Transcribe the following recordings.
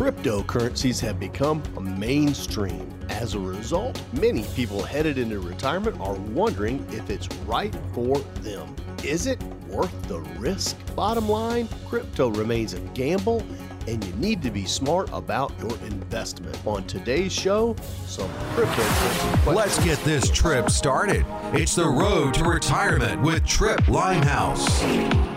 cryptocurrencies have become a mainstream. As a result, many people headed into retirement are wondering if it's right for them. Is it worth the risk? Bottom line, crypto remains a gamble and you need to be smart about your investment. On today's show, some crypto. Let's get this trip started. It's the road to retirement with Tripp Limehouse.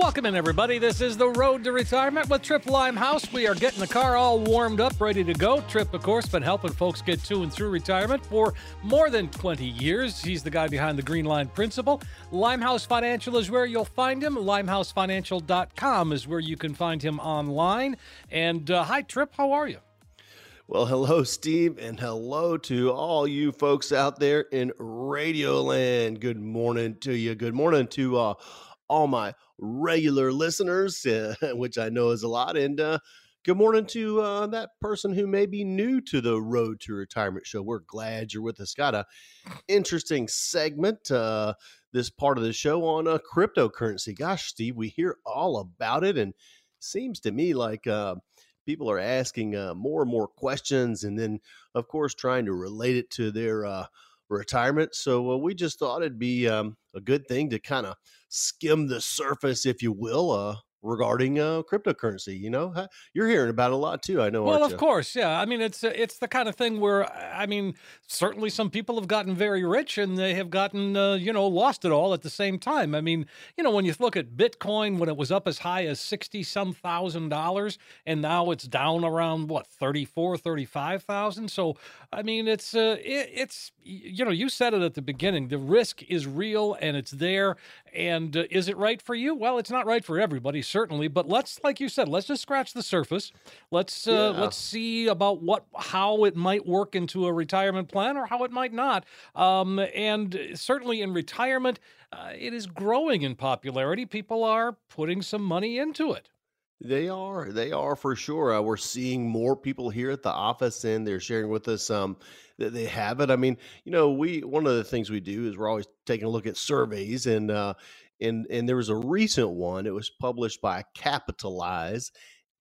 Welcome in, everybody. This is the Road to Retirement with Tripp Limehouse. We are getting the car all warmed up, ready to go. Tripp, of course, been helping folks get to and through retirement for more than 20 years. He's the guy behind the Green Line Principle. Limehouse Financial is where you'll find him. LimeHouseFinancial.com is where you can find him online. And uh, hi, Tripp. How are you? Well, hello, Steve, and hello to all you folks out there in Radioland. Good morning to you. Good morning to uh, all my regular listeners, uh, which I know is a lot. And uh, good morning to uh, that person who may be new to the Road to Retirement show. We're glad you're with us. Got a interesting segment. Uh, this part of the show on uh, cryptocurrency. Gosh, Steve, we hear all about it, and seems to me like uh, people are asking uh, more and more questions, and then, of course, trying to relate it to their uh, retirement. So uh, we just thought it'd be um, a good thing to kind of skim the surface, if you will, uh, regarding uh, cryptocurrency. You know, you're hearing about it a lot too. I know. Well, of course, yeah. I mean, it's uh, it's the kind of thing where I mean, certainly some people have gotten very rich and they have gotten uh, you know lost it all at the same time. I mean, you know, when you look at Bitcoin when it was up as high as sixty some thousand dollars and now it's down around what 34, 35,000. So I mean, it's uh, it, it's you know, you said it at the beginning. The risk is real and it's there. And uh, is it right for you? Well, it's not right for everybody, certainly. But let's, like you said, let's just scratch the surface. Let's uh, yeah. let's see about what how it might work into a retirement plan or how it might not. Um, and certainly in retirement, uh, it is growing in popularity. People are putting some money into it. They are. They are for sure. Uh, we're seeing more people here at the office, and they're sharing with us um, that they have it. I mean, you know, we one of the things we do is we're always taking a look at surveys, and uh, and and there was a recent one. It was published by Capitalize,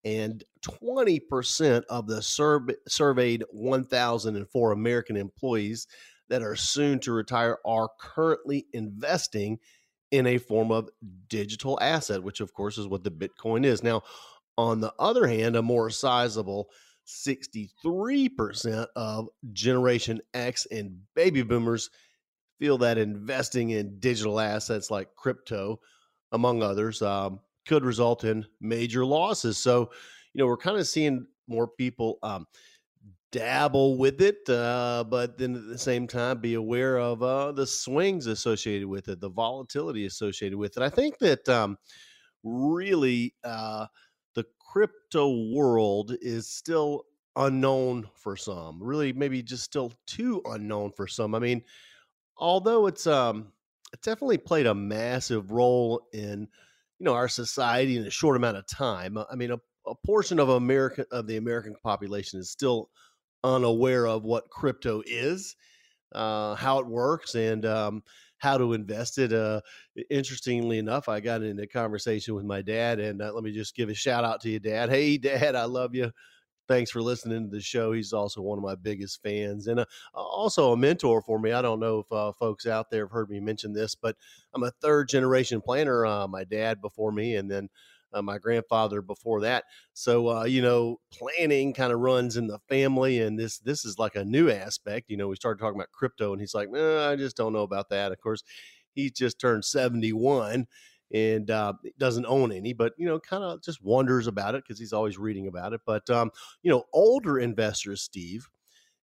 and twenty percent of the survey, surveyed one thousand and four American employees that are soon to retire are currently investing in a form of digital asset, which of course is what the Bitcoin is. Now, on the other hand, a more sizable 63% of Generation X and baby boomers feel that investing in digital assets like crypto, among others, um, could result in major losses. So, you know, we're kind of seeing more people um, dabble with it, uh, but then at the same time be aware of uh, the swings associated with it, the volatility associated with it. I think that um, really uh, the crypto world is still unknown for some. Really, maybe just still too unknown for some. I mean, although it's um, it's definitely played a massive role in you know our society in a short amount of time. I mean, a, a portion of America of the American population is still unaware of what crypto is, uh, how it works, and um, how to invest it. Uh, interestingly enough, I got in a conversation with my dad, and uh, let me just give a shout out to you, Dad. Hey, Dad, I love you. Thanks for listening to the show. He's also one of my biggest fans and uh, also a mentor for me. I don't know if uh, folks out there have heard me mention this, but I'm a third generation planner. Uh, my dad before me, and then uh, my grandfather before that. So uh, you know, planning kind of runs in the family, and this this is like a new aspect. You know, we started talking about crypto, and he's like, eh, I just don't know about that. Of course, he just turned 71 and uh, doesn't own any, but you know, kind of just wonders about it because he's always reading about it. But um, you know, older investors, Steve,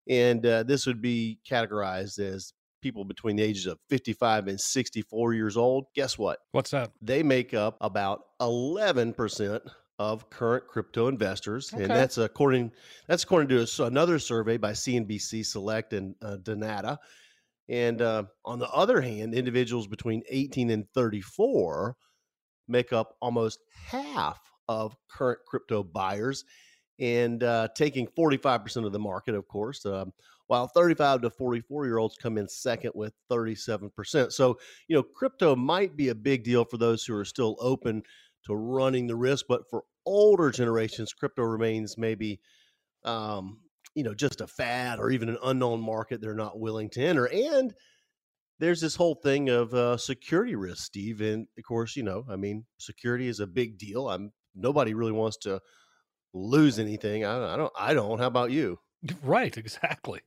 and uh, this would be categorized as people between the ages of 55 and 64 years old, guess what? What's that? They make up about 11% of current crypto investors, okay. and that's according that's according to another survey by CNBC Select and uh, Dynata. And uh, on the other hand, individuals between 18 and 34 make up almost half of current crypto buyers and uh, taking 45% of the market, of course. Um, while 35 to 44 year olds come in second with 37%. So, you know, crypto might be a big deal for those who are still open to running the risk. But for older generations, crypto remains maybe, um, you know, just a fad or even an unknown market they're not willing to enter. And there's this whole thing of uh, security risk, Steve. And of course, you know, I mean, security is a big deal. I'm nobody really wants to lose anything. I, I don't. I don't. How about you? Right. Exactly.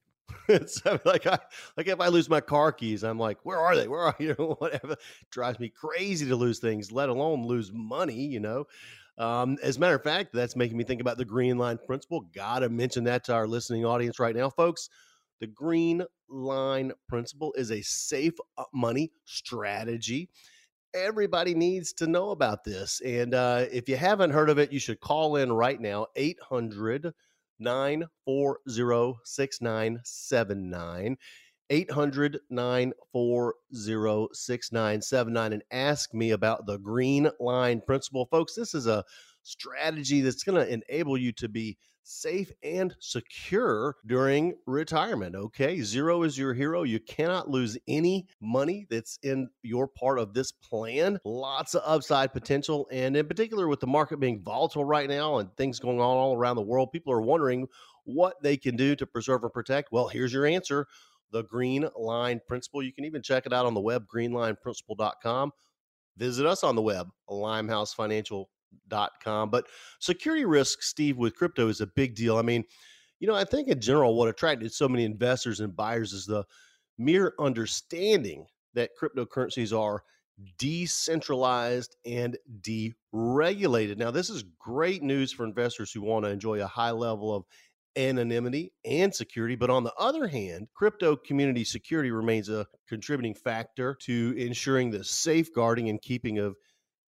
it's like I like if I lose my car keys, I'm like, where are they? Where are you? Whatever drives me crazy to lose things, let alone lose money. You know. Um, as a matter of fact, that's making me think about the green line principle. Gotta mention that to our listening audience right now, folks. The green line principle is a safe uh, money strategy. Everybody needs to know about this. And uh, if you haven't heard of it, you should call in right now 800 940 6979. 800 940 6979 and ask me about the green line principle. Folks, this is a strategy that's going to enable you to be safe and secure during retirement. Okay. Zero is your hero. You cannot lose any money that's in your part of this plan. Lots of upside potential. And in particular, with the market being volatile right now and things going on all around the world, people are wondering what they can do to preserve and protect. Well, here's your answer the Green Line Principle. You can even check it out on the web, greenlineprinciple.com. Visit us on the web, limehousefinancial.com. But security risk, Steve, with crypto is a big deal. I mean, you know, I think in general, what attracted so many investors and buyers is the mere understanding that cryptocurrencies are decentralized and deregulated. Now, this is great news for investors who want to enjoy a high level of anonymity and security. But on the other hand, crypto community security remains a contributing factor to ensuring the safeguarding and keeping of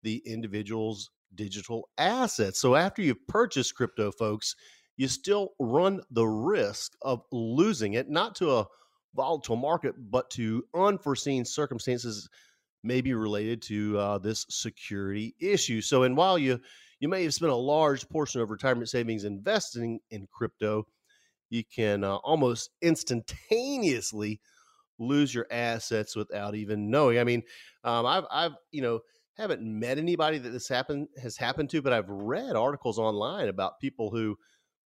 the individual's digital assets. So after you've purchased crypto, folks, you still run the risk of losing it, not to a volatile market, but to unforeseen circumstances maybe related to uh, this security issue. So, and while you you may have spent a large portion of retirement savings investing in crypto, you can uh, almost instantaneously lose your assets without even knowing. I mean, um, I've, I've, you know, haven't met anybody that this happened has happened to, but I've read articles online about people who,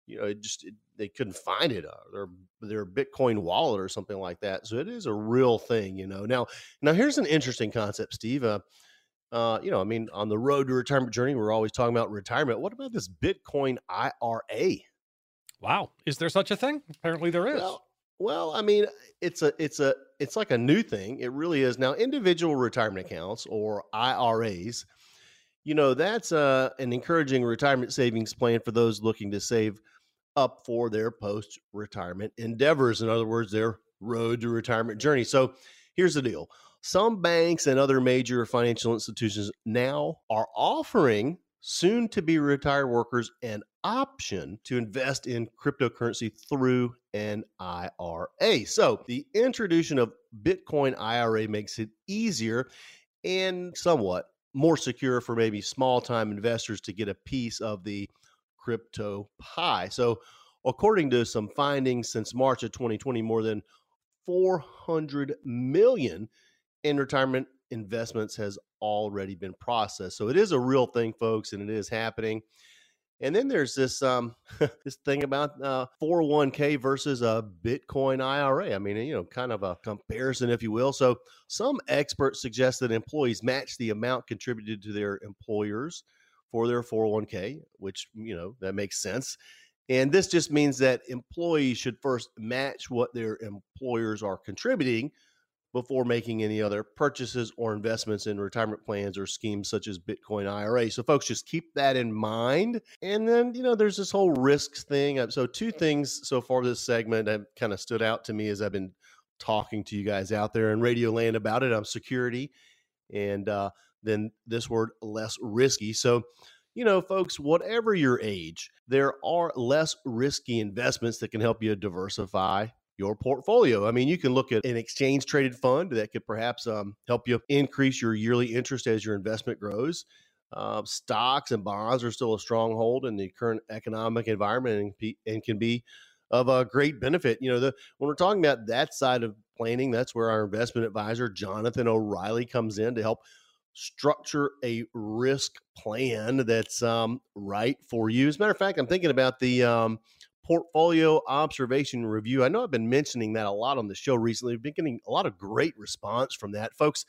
you know, just they couldn't find it, uh, their their Bitcoin wallet or something like that. So it is a real thing, you know. Now, now here's an interesting concept, Steve. Uh, uh, you know, I mean, on the road to retirement journey, we're always talking about retirement. What about this Bitcoin IRA? Wow, is there such a thing? Apparently, there is. Well, well, I mean, it's a it's a it's like a new thing. It really is now. Individual retirement accounts or IRAs, you know, that's uh, an encouraging retirement savings plan for those looking to save up for their post retirement endeavors. In other words, their road to retirement journey. So, here's the deal some banks and other major financial institutions now are offering soon to be retired workers an option to invest in cryptocurrency through an IRA. So, the introduction of Bitcoin IRA makes it easier and somewhat more secure for maybe small time investors to get a piece of the crypto pie. So, according to some findings since March of 2020, more than 400 million in retirement investments has already been processed. So it is a real thing, folks, and it is happening. And then there's this um this thing about uh 401k versus a Bitcoin IRA. I mean, you know, kind of a comparison, if you will. So some experts suggest that employees match the amount contributed to their employers for their 401k, which you know that makes sense. And this just means that employees should first match what their employers are contributing before making any other purchases or investments in retirement plans or schemes such as Bitcoin IRA. So, folks, just keep that in mind. And then, you know, there's this whole risks thing. Uh, so, two things so far this segment have kind of stood out to me as I've been talking to you guys out there in Radio Land about it. I'm security, and uh, then this word less risky. So, you know, folks, whatever your age, there are less risky investments that can help you diversify your portfolio. I mean, you can look at an exchange traded fund that could perhaps um, help you increase your yearly interest as your investment grows. Uh, stocks and bonds are still a stronghold in the current economic environment and, and can be of a great benefit. You know, the, when we're talking about that side of planning, that's where our investment advisor, Jonathan O'Reilly, comes in to help structure a risk plan that's um, right for you. As a matter of fact, I'm thinking about the um, portfolio observation review. I know I've been mentioning that a lot on the show recently. We've been getting a lot of great response from that, folks.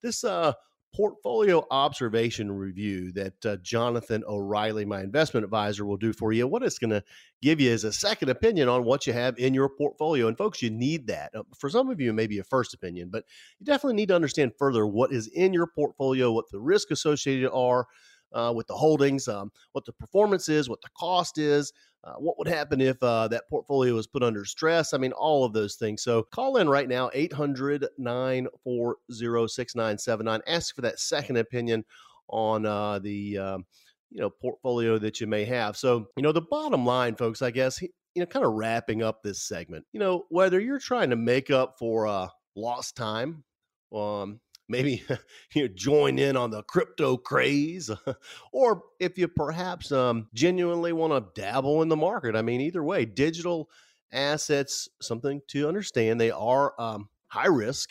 This uh, portfolio observation review that uh, Jonathan O'Reilly, my investment advisor, will do for you. What it's going to give you is a second opinion on what you have in your portfolio. And folks, you need that. Uh, for some of you, maybe a first opinion, but you definitely need to understand further what is in your portfolio, what the risk associated are. Uh, with the holdings, um, what the performance is, what the cost is, uh, what would happen if uh, that portfolio was put under stress? I mean, all of those things. So call in right now, 800 940 6979. Ask for that second opinion on uh, the. Um, you know portfolio that you may have so you know the bottom line folks i guess you know kind of wrapping up this segment you know whether you're trying to make up for uh lost time um maybe you know, join in on the crypto craze, or if you perhaps um, genuinely want to dabble in the market. I mean, either way, digital assets, something to understand, they are um, high risk,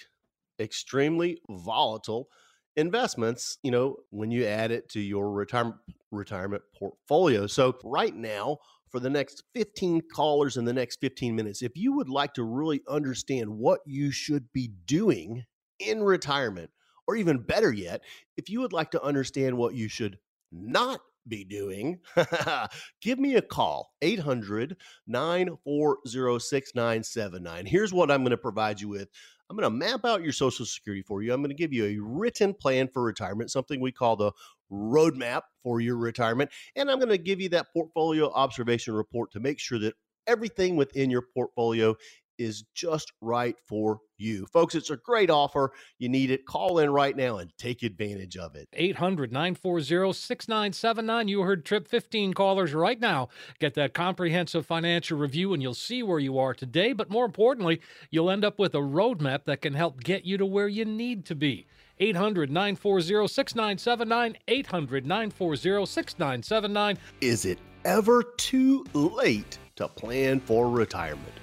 extremely volatile investments, you know, when you add it to your retirement retirement portfolio. So right now, for the next 15 callers in the next 15 minutes, if you would like to really understand what you should be doing in retirement, or even better yet, if you would like to understand what you should not be doing, give me a call 800 940 6979. Here's what I'm going to provide you with. I'm going to map out your Social Security for you. I'm going to give you a written plan for retirement, something we call the roadmap for your retirement. And I'm going to give you that portfolio observation report to make sure that everything within your portfolio is just right for you. Folks, it's a great offer. You need it. Call in right now and take advantage of it. 800 940 6979. You heard Tripp 15 callers right now. Get that comprehensive financial review and you'll see where you are today. But more importantly, you'll end up with a roadmap that can help get you to where you need to be. 800 940 6979. 800 940 6979. Is it ever too late to plan for retirement?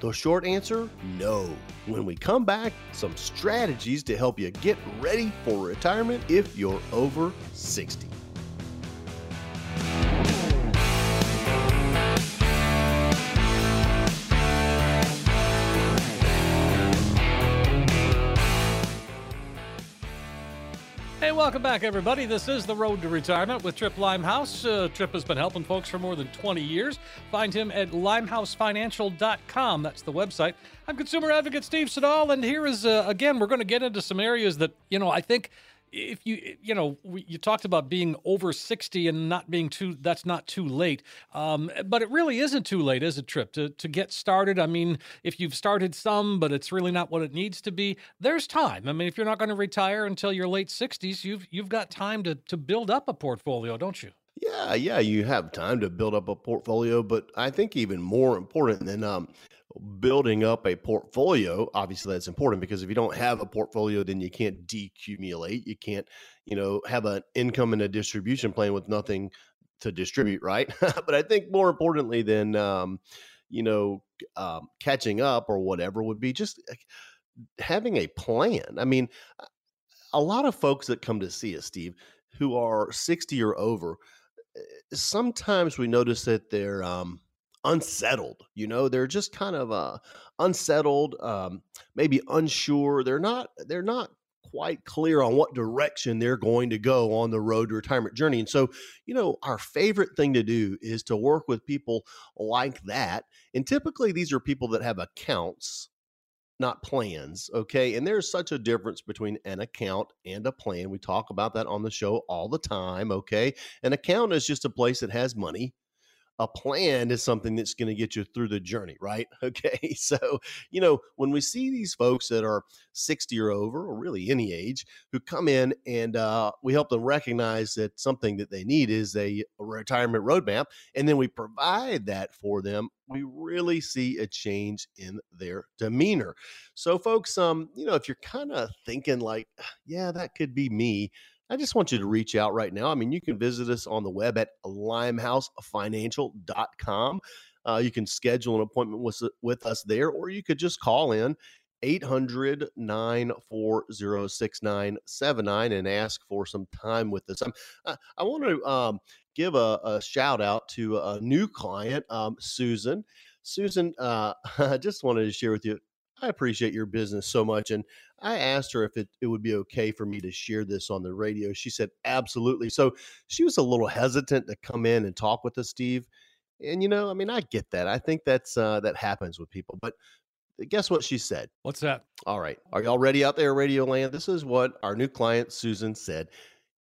The short answer no. When we come back, some strategies to help you get ready for retirement if you're over 60. Welcome back, everybody. This is The Road to Retirement with Tripp Limehouse. Uh, Tripp has been helping folks for more than 20 years. Find him at limehousefinancial.com. That's the website. I'm consumer advocate Steve Siddall, and here is, uh, again, we're going to get into some areas that, you know, I think if you you know you talked about being over 60 and not being too that's not too late. Um, but it really isn't too late is it Tripp to, to get started? I mean if you've started some but it's really not what it needs to be there's time. I mean if you're not going to retire until your late 60s you've you've got time to to build up a portfolio don't you? Yeah, yeah, you have time to build up a portfolio, but I think even more important than um, building up a portfolio obviously that's important because if you don't have a portfolio then you can't decumulate. You can't you know have an income and a distribution plan with nothing to distribute right? But i think more importantly than um, you know um, catching up or whatever would be just having a plan. I mean a lot of folks that come to see us steve who are 60 or over eh, sometimes we notice that they're um, unsettled. You know, they're just kind of uh, unsettled, um, maybe unsure. They're not. They're not quite clear on what direction they're going to go on the road to retirement journey. And so, you know, our favorite thing to do is to work with people like that. And typically, these are people that have accounts not plans. Okay. And there's such a difference between an account and a plan. We talk about that on the show all the time. Okay. An account is just a place that has money a plan is something that's going to get you through the journey, right? Okay. So, you know, when we see these folks that are 60 or over, or really any age, who come in and uh, we help them recognize that something that they need is a, retirement roadmap, and then we provide that for them, we really see a change in their demeanor. So, folks, um, you know, if you're kind of thinking like, yeah, that could be me, I just want you to reach out right now. I mean, you can visit us on the web at limehousefinancial.com. Uh, you can schedule an appointment with, with us there, or you could just call in 800 940 6979 and ask for some time with us. I, I want to um, give a, a, shout out to a new client, um, Susan. Susan, uh, I just wanted to share with you. I appreciate your business so much. And I asked her if it, it would be okay for me to share this on the radio. She said, absolutely. So she was a little hesitant to come in and talk with us, Steve. And, you know, I mean, I get that. I think that's, uh, that happens with people. But guess what she said? What's that? All right. Are y'all ready out there, Radio Land? This is what our new client, Susan, said.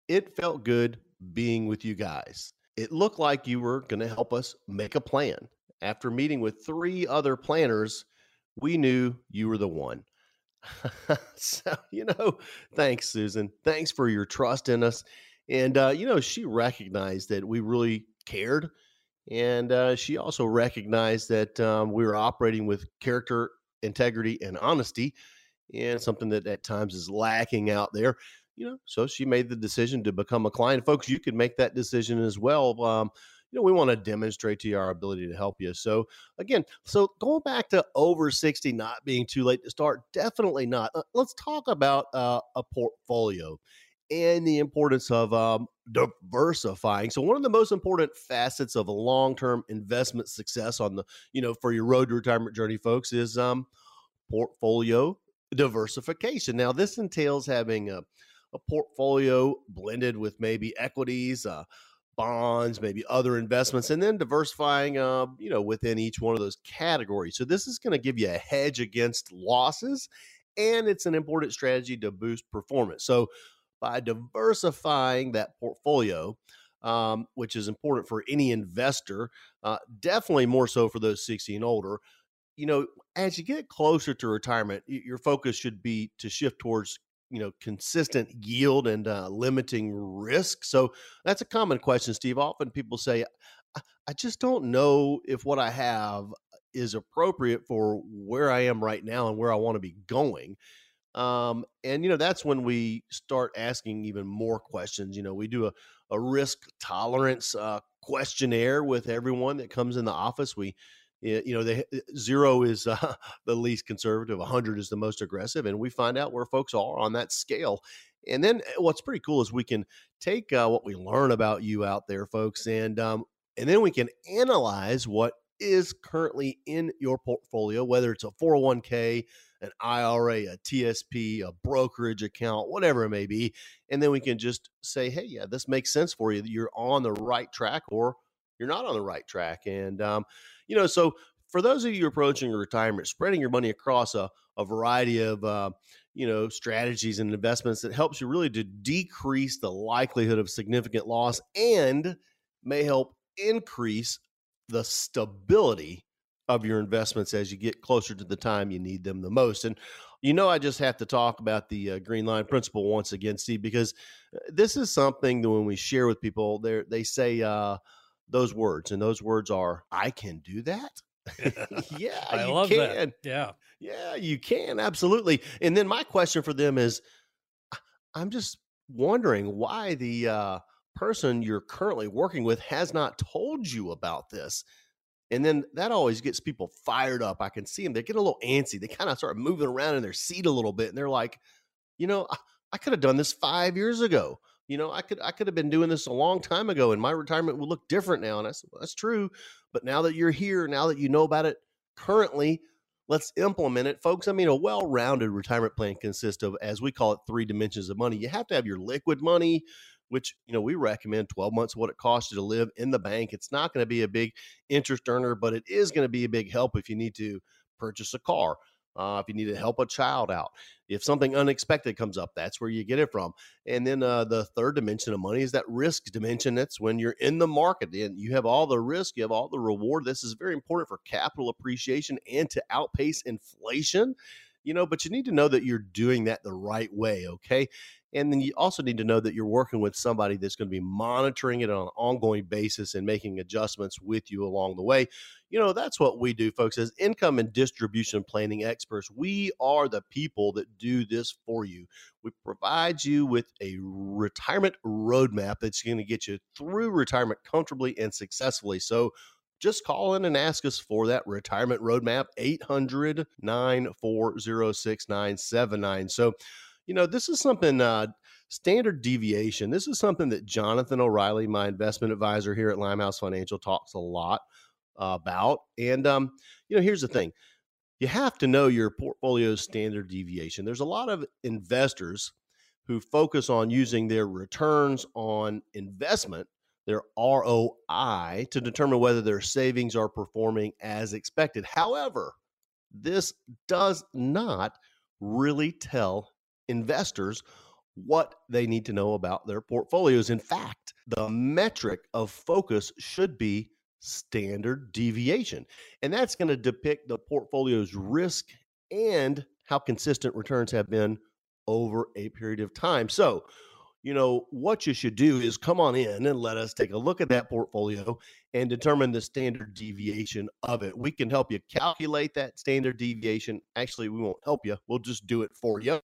It felt good being with you guys. It looked like you were going to help us make a plan. After meeting with three other planners, we knew you were the one. so, you know, thanks, Susan. Thanks for your trust in us. And, uh, you know, she recognized that we really cared. And uh, she also recognized that um, we were operating with character, integrity, and honesty, and something that at times is lacking out there. You know, so she made the decision to become a client. Folks, you can make that decision as well. Um, you know, we want to demonstrate to you our ability to help you. So again, so going back to over 60 not being too late to start, definitely not. Uh, let's talk about uh, a portfolio and the importance of um, diversifying. So one of the most important facets of a long-term investment success on the, you know, for your road to retirement journey, folks, is um, portfolio diversification. Now, this entails having a, a portfolio blended with maybe equities, uh, bonds, maybe other investments, and then diversifying, uh, you know, within each one of those categories. So this is going to give you a hedge against losses, and it's an important strategy to boost performance. So by diversifying that portfolio, um, which is important for any investor, uh, definitely more so for those 60 and older. You know, as you get closer to retirement, your focus should be to shift towards you know consistent yield and uh, limiting risk. So that's a common question steve. Often people say I just don't know if what i have is appropriate for where i am right now and where i want to be going. Um, and you know that's when we start asking even more questions. You know we do a, a risk tolerance uh, questionnaire with everyone that comes in the office. We you know, the zero is uh, the least conservative, 100 is the most aggressive, and we find out where folks are on that scale. And then eh, what's pretty cool is we can take uh, what we learn about you out there, folks, and um, and then we can analyze what is currently in your portfolio, whether it's a 401k, an IRA, a TSP, a brokerage account, whatever it may be. And then we can just say, hey, yeah, this makes sense for you. You're on the right track or you're not on the right track. And, um, you know, so for those of you approaching retirement, spreading your money across a, a variety of, uh, you know, strategies and investments that helps you really to decrease the likelihood of significant loss and may help increase the stability of your investments as you get closer to the time you need them the most. And you know, I just have to talk about the uh, green line principle once again, Steve, because uh, this is something that when we share with people, they they say, uh, those words, and those words are, "I can do that." yeah, I you love can. that. Yeah, yeah, you can absolutely. And then my question for them is, I'm just wondering why the uh, person you're currently working with has not told you about this. And then that always gets people fired up. I can see them; they get a little antsy. They kind of start moving around in their seat a little bit, and they're like, you know, I, I could have done this five years ago you know, I could I could have been doing this a long time ago, and my retirement would look different now. And I said, well, that's true. But now that you're here, now that you know about it currently, let's implement it, folks. I mean, a well-rounded retirement plan consists of, as we call it, three dimensions of money. You have to have your liquid money, which you know we recommend 12 months what it costs you to live in the bank. It's not going to be a big interest earner, but it is going to be a big help if you need to purchase a car uh, if you need to help a child out, if something unexpected comes up, that's where you get it from. And then uh, the third dimension of money is that risk dimension. That's when you're in the market and you have all the risk, you have all the reward. This is very important for capital appreciation and to outpace inflation. You know, but you need to know that you're doing that the right way. Okay. And then you also need to know that you're working with somebody that's going to be monitoring it on an ongoing basis and making adjustments with you along the way. You know, that's what we do, folks, as income and distribution planning experts. We are the people that do this for you. We provide you with a retirement roadmap that's going to get you through retirement comfortably and successfully. So, just call in and ask us for that retirement roadmap 800 940 6979. So, you know, this is something uh, standard deviation. This is something that Jonathan O'Reilly, my investment advisor here at Limehouse Financial, talks a lot about. And, um, you know, here's the thing you have to know your portfolio's standard deviation. There's a lot of investors who focus on using their returns on investment, their ROI, to determine whether their savings are performing as expected. However, this does not really tell investors what they need to know about their portfolios. In fact, the metric of focus should be standard deviation. And that's going to depict the portfolio's risk and how consistent returns have been over a period of time. So, you know, what you should do is come on in and let us take a look at that portfolio and determine the standard deviation of it. We can help you calculate that standard deviation. Actually, we won't help you, we'll just do it for you.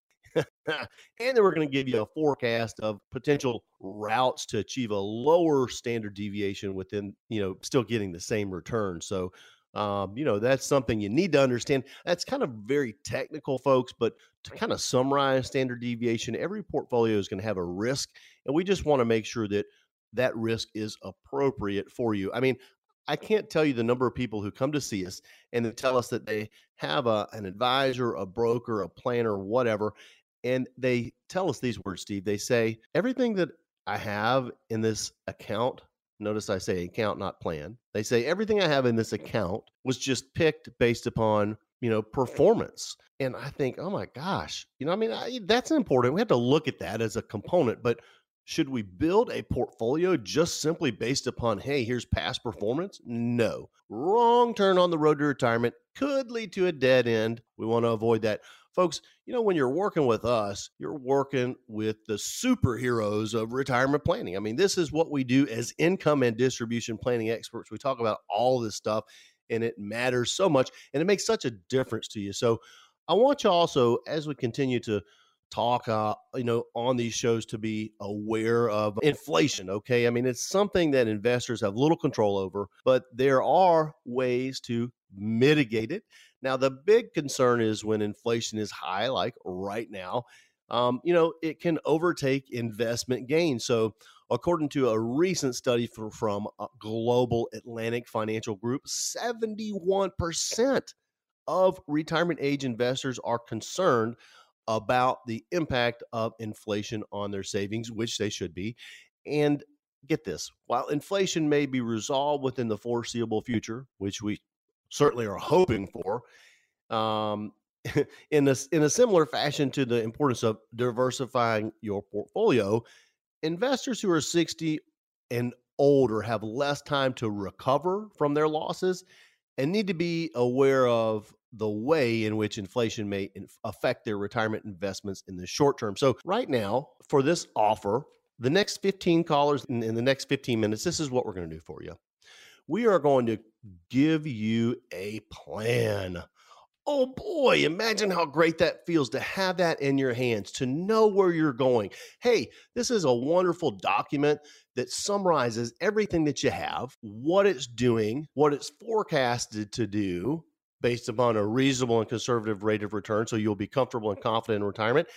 and then we're going to give you a forecast of potential routes to achieve a lower standard deviation within, you know, still getting the same return. So, um, you know, that's something you need to understand. That's kind of very technical, folks, but to kind of summarize standard deviation, every portfolio is going to have a risk, and we just want to make sure that that risk is appropriate for you. I mean, I can't tell you the number of people who come to see us and they tell us that they have a, an advisor, a broker, a planner, whatever, and they tell us these words, Steve. They say, everything that I have in this account, notice I say account, not plan. They say, everything I have in this account was just picked based upon, you know, performance. And I think, oh my gosh, you know, I mean, I, that's important. We have to look at that as a component, but should we build a portfolio just simply based upon, hey, here's past performance? No. Wrong turn on the road to retirement could lead to a dead end. We want to avoid that. Folks, you know, when you're working with us, you're working with the superheroes of retirement planning. I mean, this is what we do as income and distribution planning experts. We talk about all this stuff and it matters so much and it makes such a difference to you. So, I want you also, as we continue to talk uh, you know on these shows to be aware of inflation okay i mean it's something that investors have little control over but there are ways to mitigate it now the big concern is when inflation is high like right now um, you know it can overtake investment gains so according to a recent study for, from uh, global atlantic financial group 71% of retirement age investors are concerned about the impact of inflation on their savings, which they should be. And get this while inflation may be resolved within the foreseeable future, which we certainly are hoping for, um, in, a, in a similar fashion to the importance of diversifying your portfolio, investors who are 60 and older have less time to recover from their losses and need to be aware of the way in which inflation may affect their retirement investments in the short term. So, right now, for this offer, the next 15 callers in, in the next 15 minutes, this is what we're going to do for you. We are going to give you a plan. Oh boy, imagine how great that feels to have that in your hands, to know where you're going. Hey, this is a wonderful document that summarizes everything that you have, what it's doing, what it's forecasted to do, based upon a reasonable and conservative rate of return. So you'll be comfortable and confident in retirement.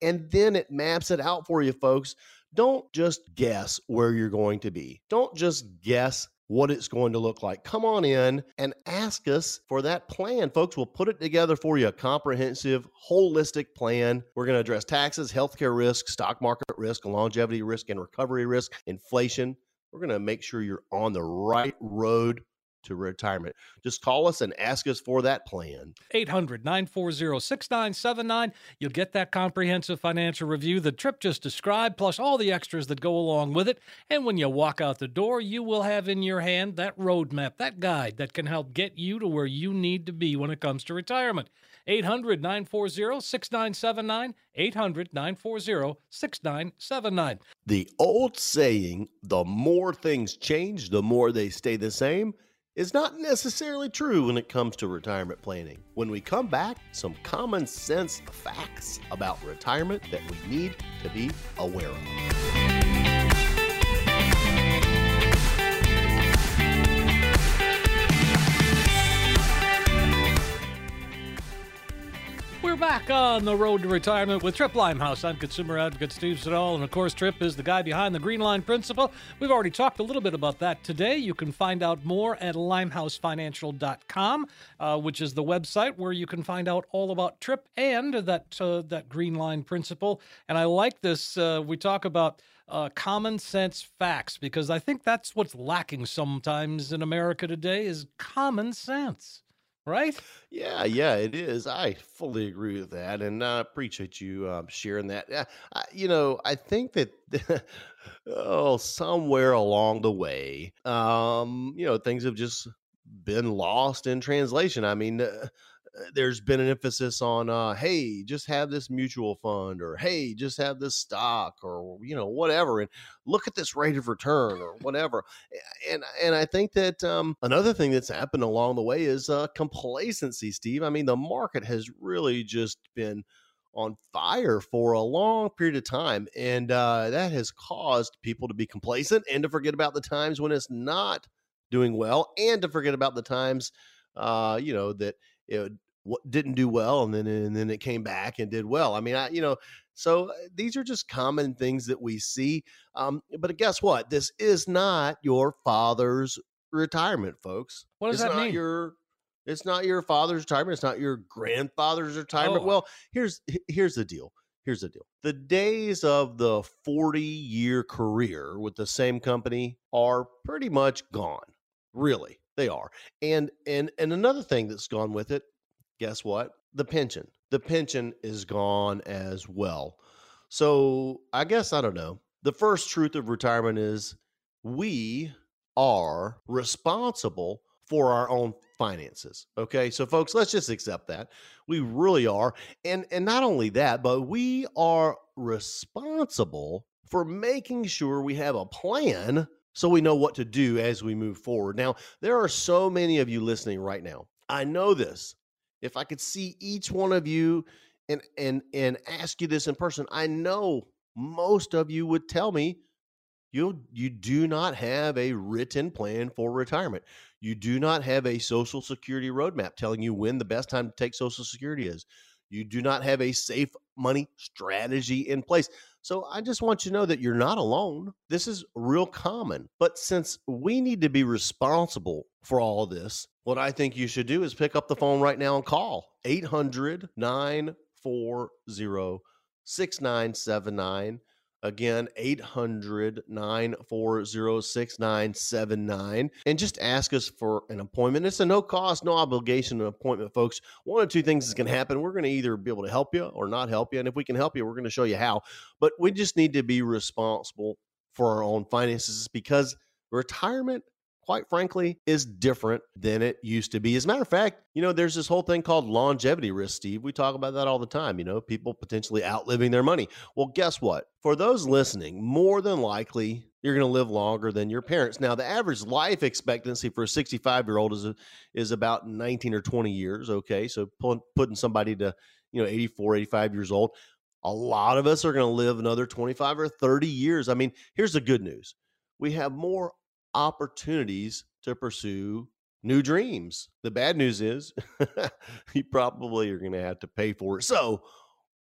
And then it maps it out for you, folks. Don't just guess where you're going to be. Don't just guess what it's going to look like. Come on in and ask us for that plan. Folks, we'll put it together for you a comprehensive, holistic plan. We're going to address taxes, healthcare risk, stock market risk, longevity risk, and recovery risk, inflation. We're going to make sure you're on the right road to retirement. Just call us and ask us for that plan. 800 940 6979. You'll get that comprehensive financial review the Tripp just described, plus all the extras that go along with it. And when you walk out the door, you will have in your hand that roadmap, that guide that can help get you to where you need to be when it comes to retirement. 800 940 6979. 800 940 6979. The old saying, the more things change, the more they stay the same is not necessarily true when it comes to retirement planning. When we come back, some common sense facts about retirement that we need to be aware of. Back on the road to retirement with Tripp Limehouse. I'm consumer advocate Steve Siddall, and of course, Tripp is the guy behind the Green Line Principle. We've already talked a little bit about that today. You can find out more at limehousefinancial.com, uh, which is the website where you can find out all about Tripp and that uh, that Green Line Principle. And I like this. Uh, we talk about uh, common sense facts because I think that's what's lacking sometimes in America today is common sense right? Yeah, yeah, it is. I fully agree with that, and I appreciate you um, sharing that. Yeah, I, you know, I think that oh, somewhere along the way, um, you know, things have just been lost in translation. I mean. Uh, uh, there's been an emphasis on uh, hey just have this mutual fund or hey just have this stock or you know whatever and look at this rate of return or whatever and and i think that um, another thing that's happened along the way is uh, complacency steve. I mean the market has really just been on fire for a long period of time and uh, that has caused people to be complacent and to forget about the times when it's not doing well and to forget about the times uh, you know that it didn't do well and then and then it came back and did well. I mean, I you know, so uh, these are just common things that we see. Um, but guess what? This is not your father's retirement, folks. What does it's that not mean? Your it's not your father's retirement. It's not your grandfather's retirement. Oh. Well, here's here's the deal. Here's the deal. The days of the 40 year career with the same company are pretty much gone. Really, they are. And and and another thing that's gone with it guess what? The pension. The pension is gone as well. So I guess I don't know. The first truth of retirement is we are responsible for our own finances. Okay. So folks, let's just accept that. We really are. And and not only that, but we are responsible for making sure we have a plan so we know what to do as we move forward. Now, there are so many of you listening right now. I know this if I could see each one of you and and and ask you this in person, I know most of you would tell me you you do not have a written plan for retirement. You do not have a social security roadmap telling you when the best time to take social security is. You do not have a safe money strategy in place. So I just want you to know that you're not alone. This is real common. But since we need to be responsible for all this, what I think you should do is pick up the phone right now and call 800 940 6979. Again, 800 940 6979. And just ask us for an appointment. It's a no cost, no obligation appointment, folks. One or two things is going to happen. We're going to either be able to help you or not help you. And if we can help you, we're going to show you how. But we just need to be responsible for our own finances because retirement quite frankly, is different than it used to be. As a matter of fact, you know, there's this whole thing called longevity risk, Steve. We talk about that all the time, you know, people potentially outliving their money. Well, guess what? For those listening, more than likely, you're going to live longer than your parents. Now, the average life expectancy for a 65 year old is, is about 19 or 20 years. Okay. So putting somebody to, you know, 84, 85 years old, a lot of us are going to live another 25 or 30 years. I mean, here's the good news we have more opportunities to pursue new dreams. The bad news is you probably are going to have to pay for it. So,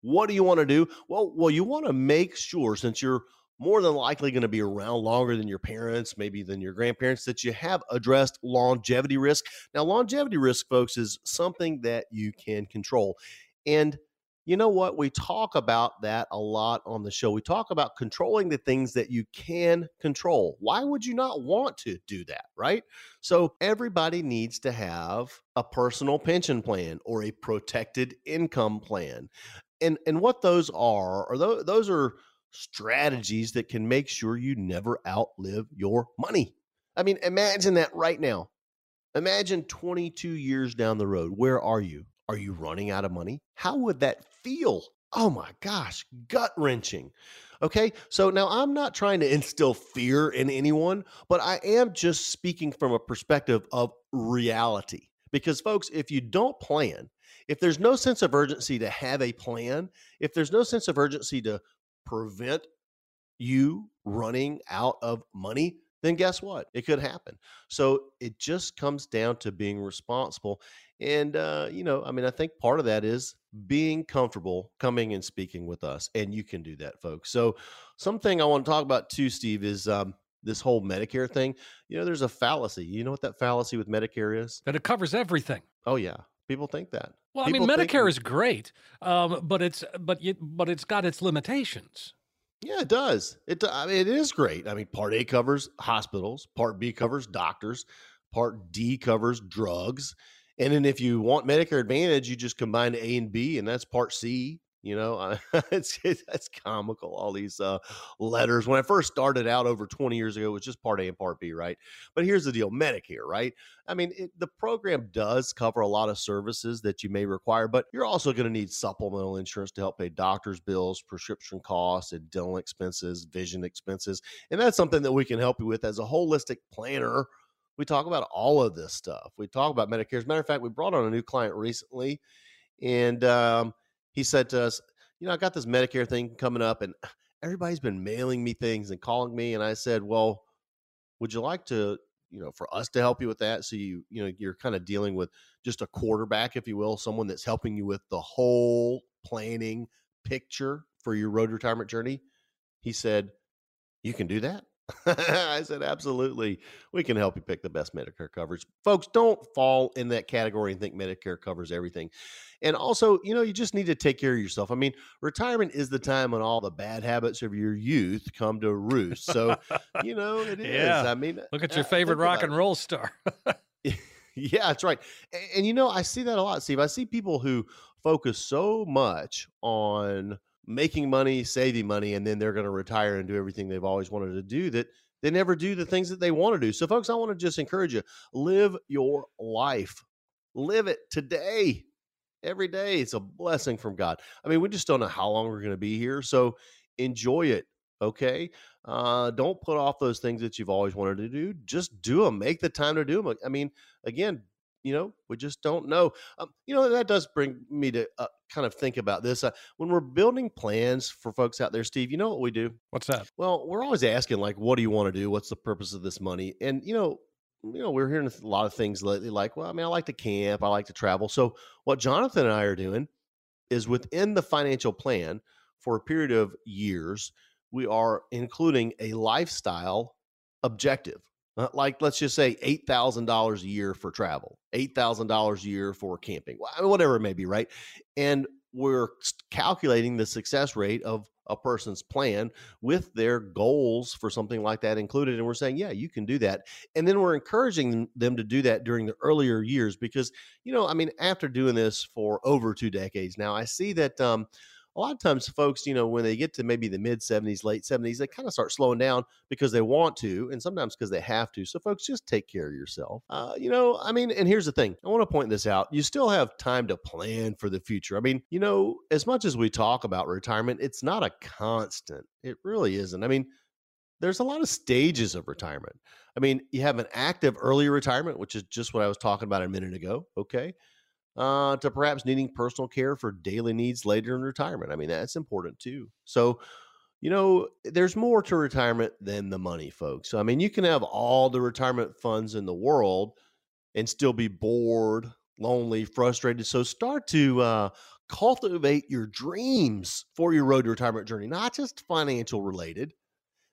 what do you want to do? Well, well, you want to make sure since you're more than likely going to be around longer than your parents, maybe than your grandparents, that you have addressed longevity risk. Now, longevity risk, folks, is something that you can control. And you know what? We talk about that a lot on the show. We talk about controlling the things that you can control. Why would you not want to do that, right? So, everybody needs to have a personal pension plan or a protected income plan. And, and what those are, are those, those are strategies that can make sure you never outlive your money. I mean, imagine that right now. Imagine 22 years down the road. Where are you? Are you running out of money? How would that feel? Oh my gosh, gut wrenching. Okay, so now I'm not trying to instill fear in anyone, but I am just speaking from a perspective of reality. Because, folks, if you don't plan, if there's no sense of urgency to have a plan, if there's no sense of urgency to prevent you running out of money, then guess what? It could happen. So it just comes down to being responsible. And, uh, you know, I mean, I think part of that is being comfortable coming and speaking with us. And you can do that, folks. So, something I want to talk about too, Steve, is um, this whole Medicare thing. You know, there's a fallacy. You know what that fallacy with Medicare is? That it covers everything. Oh, yeah. People think that. Well, People I mean, think- Medicare is great, um, but it's but you, but it's got its limitations. Yeah, it does. It I mean, it is great. I mean, Part A covers hospitals, Part B covers doctors, Part D covers drugs, and then if you want Medicare Advantage, you just combine A and B, and that's Part C. You know, it's it's that's comical. All these uh, letters. When I first started out over twenty years ago, it was just Part A and Part B, right? But here's the deal: Medicare, right? I mean, it, the program does cover a lot of services that you may require, but you're also going to need supplemental insurance to help pay doctor's bills, prescription costs, and dental expenses, vision expenses. And that's something that we can help you with as a holistic planner. We talk about all of this stuff. We talk about Medicare. As a matter of fact, we brought on a new client recently, and um, he said to us, You know, I got this Medicare thing coming up, and everybody's been mailing me things and calling me. And I said, Well, would you like to you know for us to help you with that so you you know you're kind of dealing with just a quarterback if you will someone that's helping you with the whole planning picture for your road retirement journey he said you can do that i said absolutely we can help you pick the best medicare coverage folks don't fall in that category and think medicare covers everything and also you know you just need to take care of yourself i mean retirement is the time when all the bad habits of your youth come to roost so you know it is Yeah. i mean Look at your favorite rock and roll star. Yeah, that's right. And, and you know, I see that a lot, Steve. I see people who focus so much on making money, saving money, and then they're going to retire and do everything they've always wanted to do that they never do the things that they want to do. So, folks, I want to just encourage you live your life, live it today. Every day, it's a blessing from God. I mean, we just don't know how long we're going to be here. So, enjoy it. Okay. Uh, don't put off those things that you've always wanted to do. Just do them. Make the time to do them. I mean, again, you know, we just don't know. Um, you know, that does bring me to uh, kind of think about this. Uh, when we're building plans for folks out there, Steve, you know what we do? What's that? Well, we're always asking, like, what do you want to do? What's the purpose of this money? And, you know, you know, we're hearing a lot of things lately, like, well, I mean, I like to camp, I like to travel. So, what Jonathan and I are doing is within the financial plan for a period of years, we are including a lifestyle objective. Uh, like, let's just say $8,000 a year for travel, $8,000 a year for camping, whatever it may be, right? And we're calculating the success rate of a person's plan with their goals for something like that included. And we're saying, yeah, you can do that. And then we're encouraging them- them to do that during the earlier years because, you know, I mean, after doing this for over two decades now, I see that um, a lot of times folks, you know, when they get to maybe the mid 70s, late 70s, they kind of start slowing down because they want to, and sometimes because they have to. So, folks, just take care of yourself. Uh, you know, I mean, and here's the thing I want to point this out. You still have time to plan for the future. I mean, you know, as much as we talk about retirement, it's not a constant. It really isn't. I mean, there's a lot of stages of retirement. I mean, you have an active early retirement, which is just what I was talking about a minute ago. Okay. Uh, to perhaps needing personal care for daily needs later in retirement. I mean, that's important too. So, you know, there's more to retirement than the money, folks. I mean, you can have all the retirement funds in the world and still be bored, lonely, frustrated. So, start to uh, cultivate your dreams for your road to retirement journey, not just financial related.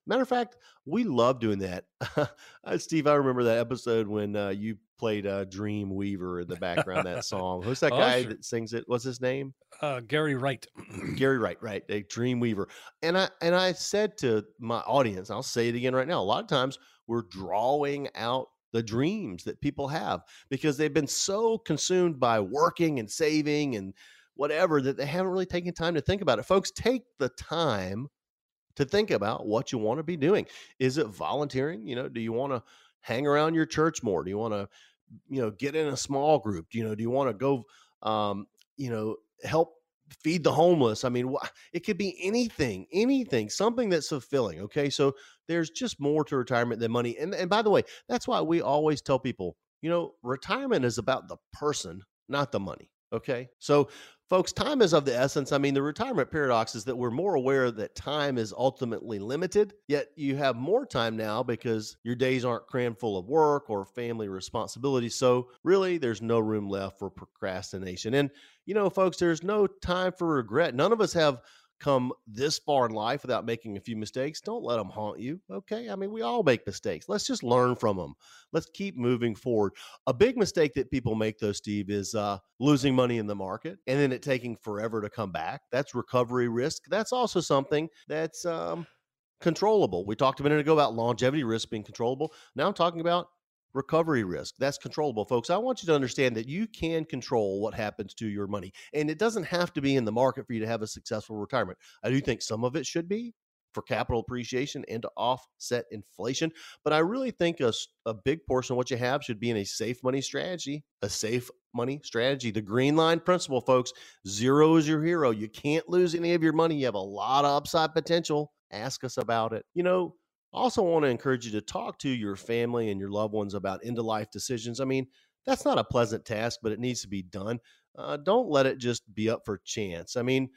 Matter of fact, we love doing that. Uh, Steve, I remember that episode when uh, you played uh, Dream Weaver in the background, that song. Who's that Oh, guy sure. that sings it? What's his name? Uh, Gary Wright. Gary Wright, right? A Dream Weaver. And I and I said to my audience, I'll say it again right now. A lot of times we're drawing out the dreams that people have because they've been so consumed by working and saving and whatever that they haven't really taken time to think about it. Folks, take the time to think about what you want to be doing. Is it volunteering? You know, do you want to hang around your church more? Do you want to, you know, get in a small group? Do you know, do you want to go, um, you know, help feed the homeless? I mean, it could be anything, anything, something that's fulfilling. Okay. So there's just more to retirement than money. And, and by the way, that's why we always tell people, you know, retirement is about the person, not the money. Okay. So folks, time is of the essence. I mean, the retirement paradox is that we're more aware that time is ultimately limited, yet you have more time now because your days aren't crammed full of work or family responsibilities. So, really, there's no room left for procrastination. And, you know, folks, there's no time for regret. None of us have come this far in life without making a few mistakes, don't let them haunt you. Okay. I mean, we all make mistakes. Let's just learn from them. Let's keep moving forward. A big mistake that people make, though, Steve, is uh, losing money in the market and then it taking forever to come back. That's recovery risk. That's also something that's um, controllable. We talked a minute ago about longevity risk being controllable. Now I'm talking about recovery risk. That's controllable, folks. I want you to understand that you can control what happens to your money. And it doesn't have to be in the market for you to have a successful retirement. I do think some of it should be for capital appreciation and to offset inflation. But I really think a, a big portion of what you have should be in a safe money strategy, a safe money strategy. The green line principle, folks zero is your hero. You can't lose any of your money. You have a lot of upside potential. Ask us about it. You know, also want to encourage you to talk to your family and your loved ones about end of life decisions. I mean, that's not a pleasant task, but it needs to be done. Uh, don't let it just be up for chance. I mean,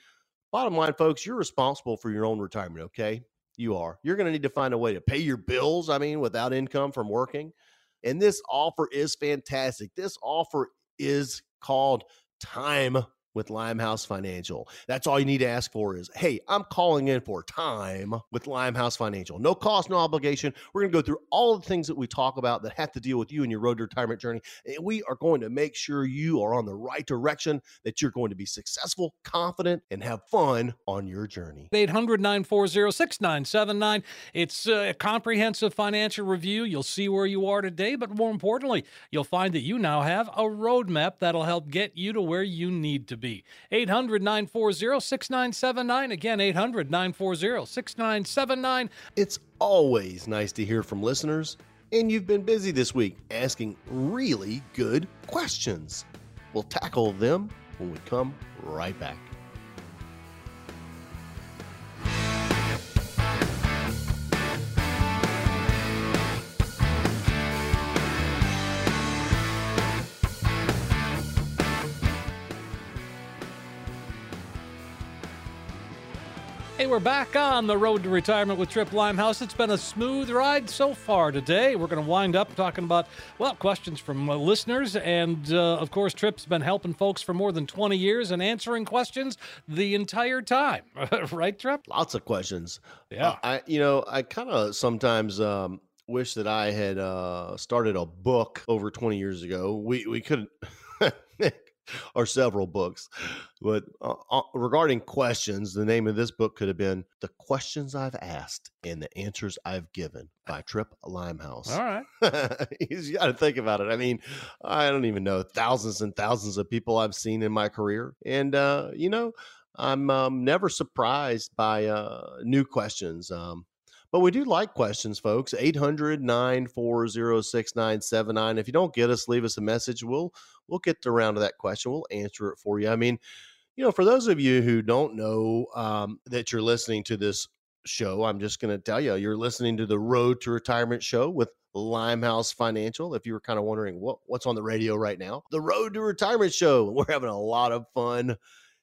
bottom line, folks, you're responsible for your own retirement, okay? You are. You're going to need to find a way to pay your bills, I mean, without income from working. And this offer is fantastic. This offer is called time with Limehouse Financial. That's all you need to ask for is, hey, I'm calling in for time with Limehouse Financial. No cost, no obligation. We're going to go through all the things that we talk about that have to deal with you and your road to retirement journey. And we are going to make sure you are on the right direction, that you're going to be successful, confident, and have fun on your journey. 800 940 6979. It's uh, a comprehensive financial review. You'll see where you are today, but more importantly, you'll find that you now have a roadmap that'll help get you to where you need to be be. 800 940 6979. Again, 800 940 6979. It's always nice to hear from listeners, and you've been busy this week asking really good questions. We'll tackle them when we come right back. We're back on the road to retirement with Tripp Limehouse. It's been a smooth ride so far today. We're going to wind up talking about, well, questions from uh, listeners. And uh, of course, Tripp's been helping folks for more than 20 years and answering questions the entire time. right, Tripp? Lots of questions. Yeah. Uh, I, you know, I kind of sometimes, um, wish that I had uh, started a book over 20 years ago. We we couldn't or several books. But uh, uh, regarding questions, the name of this book could have been The Questions I've Asked and the Answers I've Given by Tripp Limehouse. All right. you got to think about it. I mean, I don't even know, thousands and thousands of people I've seen in my career. And, uh, you know, I'm um, never surprised by uh, new questions. Um, but we do like questions, folks. 800 940 6979. If you don't get us, leave us a message. We'll we'll get around to that question. We'll answer it for you. I mean, you know, for those of you who don't know um, that you're listening to this show, I'm just going to tell you, you're listening to the Road to Retirement show with Limehouse Financial. If you were kind of wondering what, what's on the radio right now, the Road to Retirement show. We're having a lot of fun.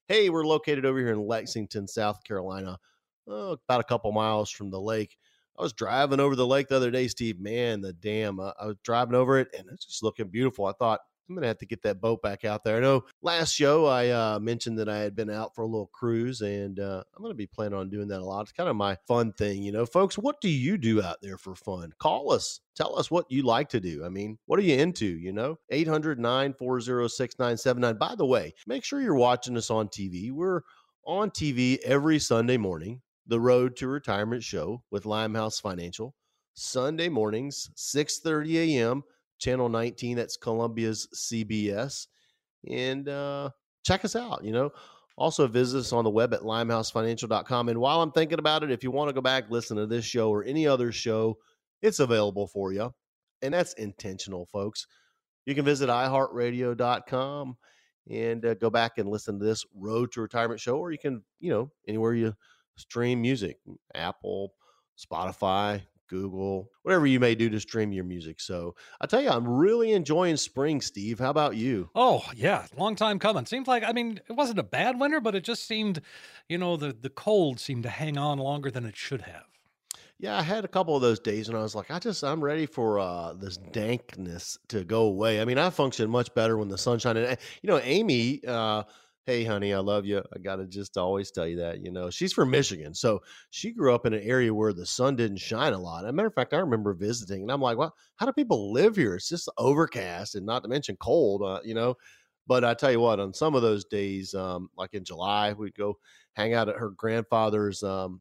Hey, we're located over here in Lexington, South Carolina, oh, about a couple miles from the lake. I was driving over the lake the other day, Steve. Man, the dam. Uh, I was driving over it and it's just looking beautiful. I thought, I'm gonna have to get that boat back out there. I know last show I uh, mentioned that I had been out for a little cruise, and uh, I'm gonna be planning on doing that a lot. It's kind of my fun thing, you know, folks. What do you do out there for fun? Call us. Tell us what you like to do. I mean, what are you into? You know, 800 940 6979. By the way, make sure you're watching us on TV. We're on TV every Sunday morning. The Road to Retirement show with Limehouse Financial. Sunday mornings, 6:30 a.m channel 19 that's columbia's cbs and uh, check us out you know? Also visit us on the web at limehousefinancial.com and while i'm thinking about it if you want to go back listen to this show or any other show it's available for you and that's intentional folks. You can visit iheartradio.com and uh, go back and listen to this road to retirement show or you can you know anywhere you stream music apple spotify Google, whatever you may do to stream your music. So I tell you, I'm really enjoying spring, Steve. How about you? Oh, yeah. Long time coming. Seems like, I mean, it wasn't a bad winter, but it just seemed, you know, the, the cold seemed to hang on longer than it should have. Yeah, I had a couple of those days and I was like, I just, I'm ready for uh, this dankness to go away. I mean, I function much better when the sunshine, and, you know, Amy, uh, hey honey i love you i gotta just always tell you that you know she's from michigan so she grew up in an area where the sun didn't shine a lot as a matter of fact i remember visiting and i'm like well how do people live here it's just overcast and not to mention cold uh, you know but i tell you what on some of those days um, like in july we'd go hang out at her grandfather's um,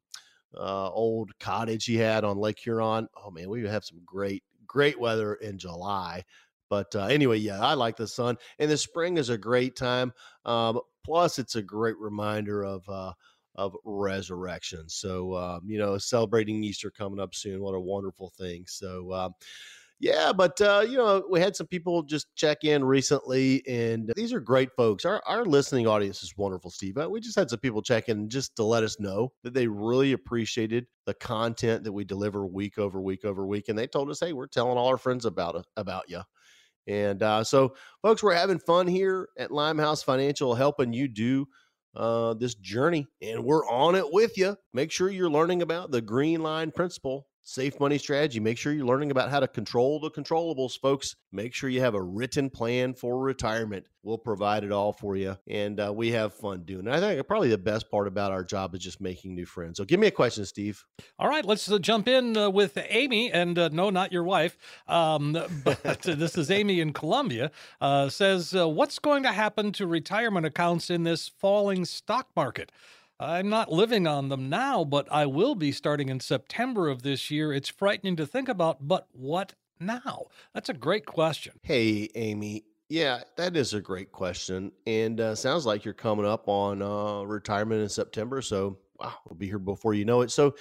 uh, old cottage he had on lake huron oh man we would have some great great weather in july but uh, anyway, yeah, I like the sun, and the spring is a great time. Um, plus, it's a great reminder of uh, of resurrection. So, um, you know, celebrating Easter coming up soon. What a wonderful thing. So, um, yeah, but uh, you know, we had some people just check in recently, and these are great folks. Our our listening audience is wonderful, Steve. Uh, we just had some people check in just to let us know that they really appreciated the content that we deliver week over week over week, and they told us, "Hey, we're telling all our friends about about you." And uh, so, folks, we're having fun here at Limehouse Financial, helping you do uh, this journey, and we're on it with you. Make sure you're learning about the green line principle Safe money strategy. Make sure you're learning about how to control the controllables, folks. Make sure you have a written plan for retirement. We'll provide it all for you, and uh, we have fun doing it. I think probably the best part about our job is just making new friends. So, give me a question, Steve. All right, let's uh, jump in uh, with Amy, and uh, no, not your wife, um, but this is Amy in Columbia. Uh, says, uh, "What's going to happen to retirement accounts in this falling stock market?" I'm not living on them now, but I will be starting in September of this year. It's frightening to think about, but what now? That's a great question. Hey, Amy. Yeah, that is a great question. And uh, sounds like you're coming up on uh, retirement in September. So, wow, we'll be here before you know it. So,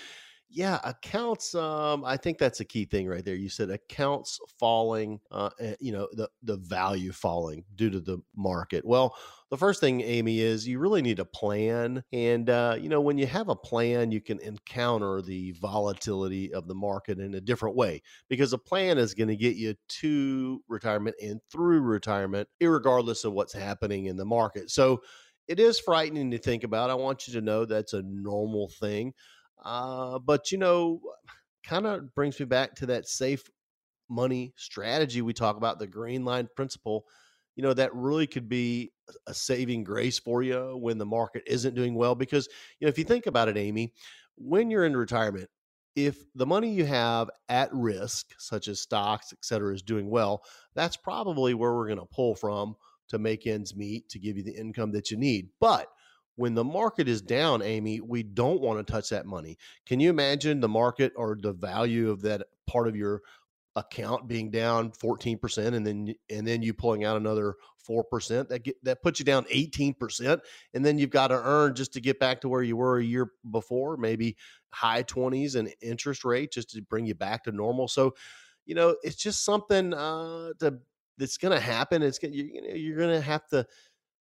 yeah, accounts. Um, I think that's a key thing right there. You said accounts falling. Uh, eh, you know, the the value falling due to the market. Well, the first thing, Amy, is you really need a plan. And uh, you know, when you have a plan, you can encounter the volatility of the market in a different way because a plan is going to get you to retirement and through retirement, regardless of what's happening in the market. So. It is frightening to think about. I want you to know that's a normal thing uh, but you know, kind of brings me back to that safe money strategy we talk about, the green line principle. You know, that really could be a saving grace for you when the market isn't doing well. Because, you know, if you think about it, Amy, when you're in retirement, if the money you have at risk, such as stocks, et cetera, is doing well, that's probably where we're going to pull from to make ends meet to give you the income that you need. But when the market is down, Amy, we don't want to touch that money. Can you imagine the market or the value of that part of your account being down 14% and then and then you pulling out another 4% that get that puts you down 18% and then you've got to earn just to get back to where you were a year before maybe high 20s and interest rate just to bring you back to normal. So you know it's just something uh to that's going to happen. It's going you know you're going to have to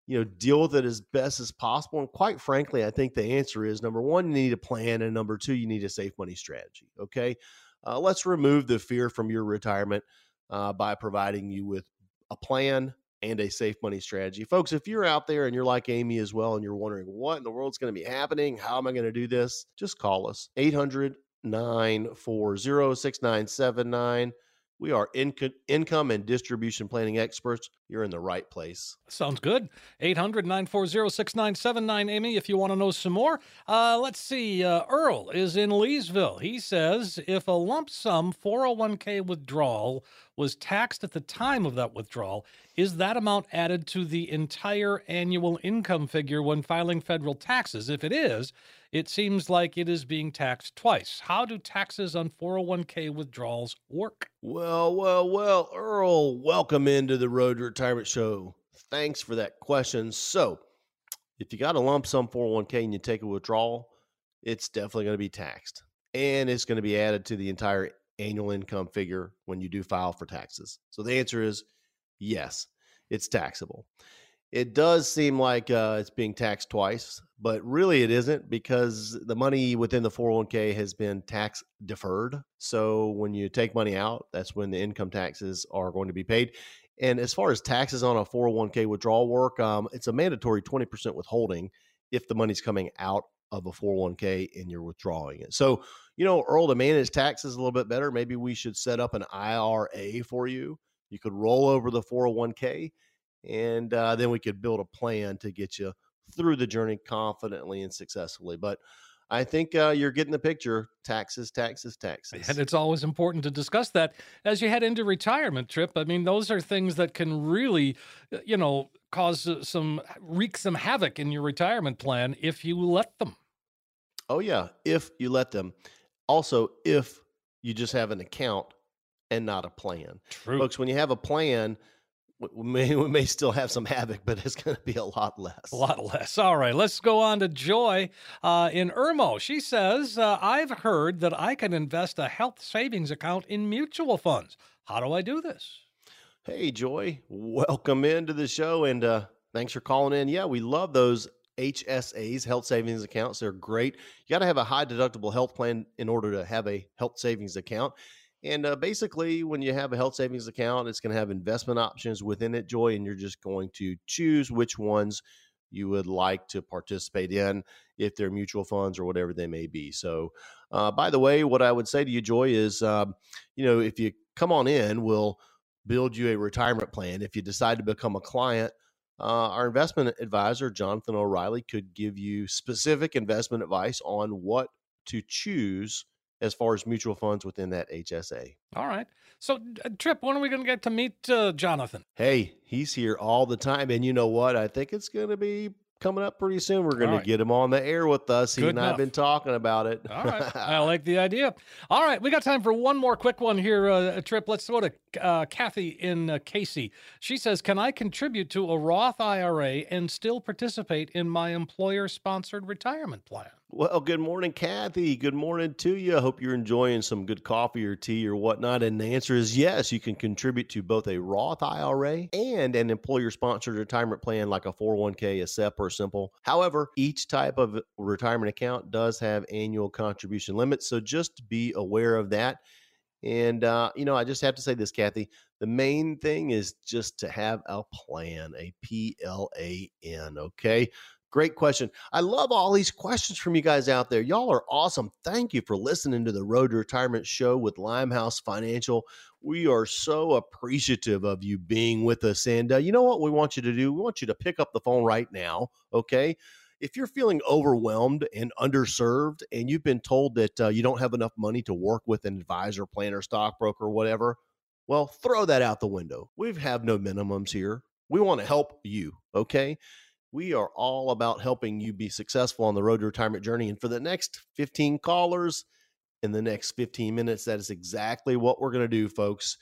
you know, deal with it as best as possible. And quite frankly, I think the answer is number one, you need a plan, and number two, you need a safe money strategy. Okay, uh, let's remove the fear from your retirement uh, by providing you with a plan and a safe money strategy, folks. If you're out there and you're like Amy as well, and you're wondering what in the world's going to be happening, how am I going to do this? Just call us 800 940 6979 we are income and distribution planning experts. You're in the right place. Sounds good. 800 940 6979, Amy, if you want to know some more. Uh, let's see. Uh, Earl is in Leesville. He says if a lump sum 401k withdrawal was taxed at the time of that withdrawal, is that amount added to the entire annual income figure when filing federal taxes? If it is, it seems like it is being taxed twice. How do taxes on 401k withdrawals work? Well, well, well, Earl, welcome into the Road to Retirement Show. Thanks for that question. So, if you got a lump sum 401k and you take a withdrawal, it's definitely going to be taxed and it's going to be added to the entire annual income figure when you do file for taxes. So, the answer is yes, it's taxable. It does seem like uh, it's being taxed twice, but really it isn't because the money within the 401k has been tax deferred. So when you take money out, that's when the income taxes are going to be paid. And as far as taxes on a 401k withdrawal work, um, it's a mandatory 20% withholding if the money's coming out of a 401k and you're withdrawing it. So, you know, Earl, to manage taxes a little bit better, maybe we should set up an IRA for you. You could roll over the 401k and uh, then we could build a plan to get you through the journey confidently and successfully. But I think uh, you're getting the picture. Taxes, taxes, taxes. And it's always important to discuss that as you head into retirement Tripp. I mean, those are things that can really, uh, you know, cause uh, some wreak some havoc in your retirement plan if you let them. Oh yeah, if you let them. Also, if you just have an account and not a plan. True. Folks, when you have a plan, we may, we may still have some havoc, but it's going to be a lot less. A lot less. All right, let's go on to Joy uh, in Irmo. She says, uh, I've heard that I can invest a health savings account in mutual funds. How do I do this? Hey, Joy, welcome into the show and uh, thanks for calling in. Yeah, we love those HSAs, health savings accounts. They're great. You got to have a high deductible health plan in order to have a health savings account. And uh, basically, when you have a health savings account, it's going to have investment options within it, Joy, and you're just going to choose which ones you would like to participate in if they're mutual funds or whatever they may be. So, uh, by the way, what I would say to you, Joy, is um, you know, if you come on in, we'll build you a retirement plan. If you decide to become a client, uh, our investment advisor, Jonathan O'Reilly, could give you specific investment advice on what to choose as far as mutual funds within that HSA. All right. So, uh, Tripp, when are we going to get to meet uh, Jonathan? Hey, he's here all the time. And you know what? I think it's going to be coming up pretty soon. We're going right. to get him on the air with us. He and enough. I have been talking about it. All right. I like the idea. All right. We got time for one more quick one here, uh, Tripp. Let's go to uh, Kathy in uh, Cayce. She says, Can I contribute to a Roth IRA and still participate in my employer sponsored retirement plan? Well, good morning, Kathy. Good morning to you. I hope you're enjoying some good coffee or tea or whatnot. And the answer is yes, you can contribute to both a Roth IRA and an employer sponsored retirement plan like a 401k, a SEP, or Simple. However, each type of retirement account does have annual contribution limits. So just be aware of that. And, uh, you know, I just have to say this, Kathy. The main thing is just to have a plan, a P L A N, okay? Great question. I love all these questions from you guys out there. Y'all are awesome. Thank you for listening to the Road to Retirement show with Limehouse Financial. We are so appreciative of you being with us. And uh, you know what we want you to do? We want you to pick up the phone right now, okay? If you're feeling overwhelmed and underserved and you've been told that uh, you don't have enough money to work with an advisor, planner, stockbroker, whatever, well, throw that out the window. We have no minimums here. We want to help you, okay? We are all about helping you be successful on the road to retirement journey. And for the next 15 callers in the next 15 minutes, that is exactly what we're going to do, folks.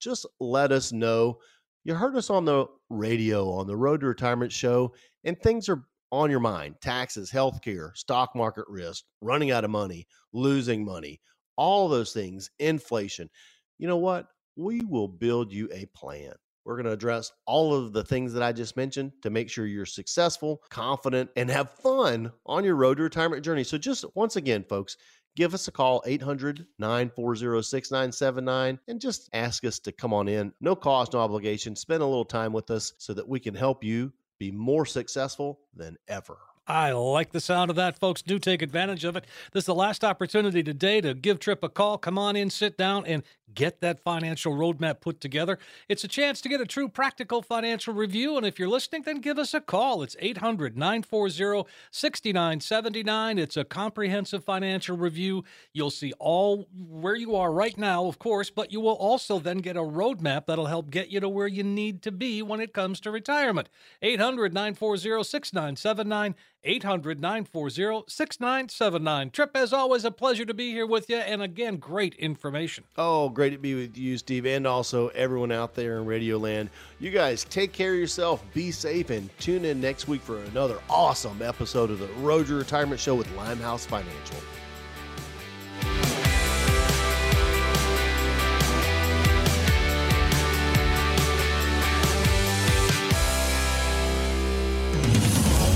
Just let us know. You heard us on the radio on the Road to Retirement show, and things are on your mind taxes, healthcare, stock market risk, running out of money, losing money, all those things, inflation. You know what? We will build you a plan. We're going to address all of the things that I just mentioned to make sure you're successful, confident, and have fun on your road to retirement journey. So, just once again, folks, give us a call 800 940 6979 and just ask us to come on in. No cost, no obligation. Spend a little time with us so that we can help you be more successful than ever. I like the sound of that, folks. Do take advantage of it. This is the last opportunity today to give Tripp a call. Come on in, sit down, and get that financial roadmap put together. It's a chance to get a true practical financial review. And if you're listening, then give us a call. It's 800 940 6979. It's a comprehensive financial review. You'll see all where you are right now, of course, but you will also then get a roadmap that'll help get you to where you need to be when it comes to retirement. 800 940 6979. 800 940 6979. Tripp, as always, a pleasure to be here with you. And again, great information. Oh, great to be with you, Steve, and also everyone out there in Radio Land. You guys take care of yourself, be safe, and tune in next week for another awesome episode of the Road Retirement Show with Limehouse Financial.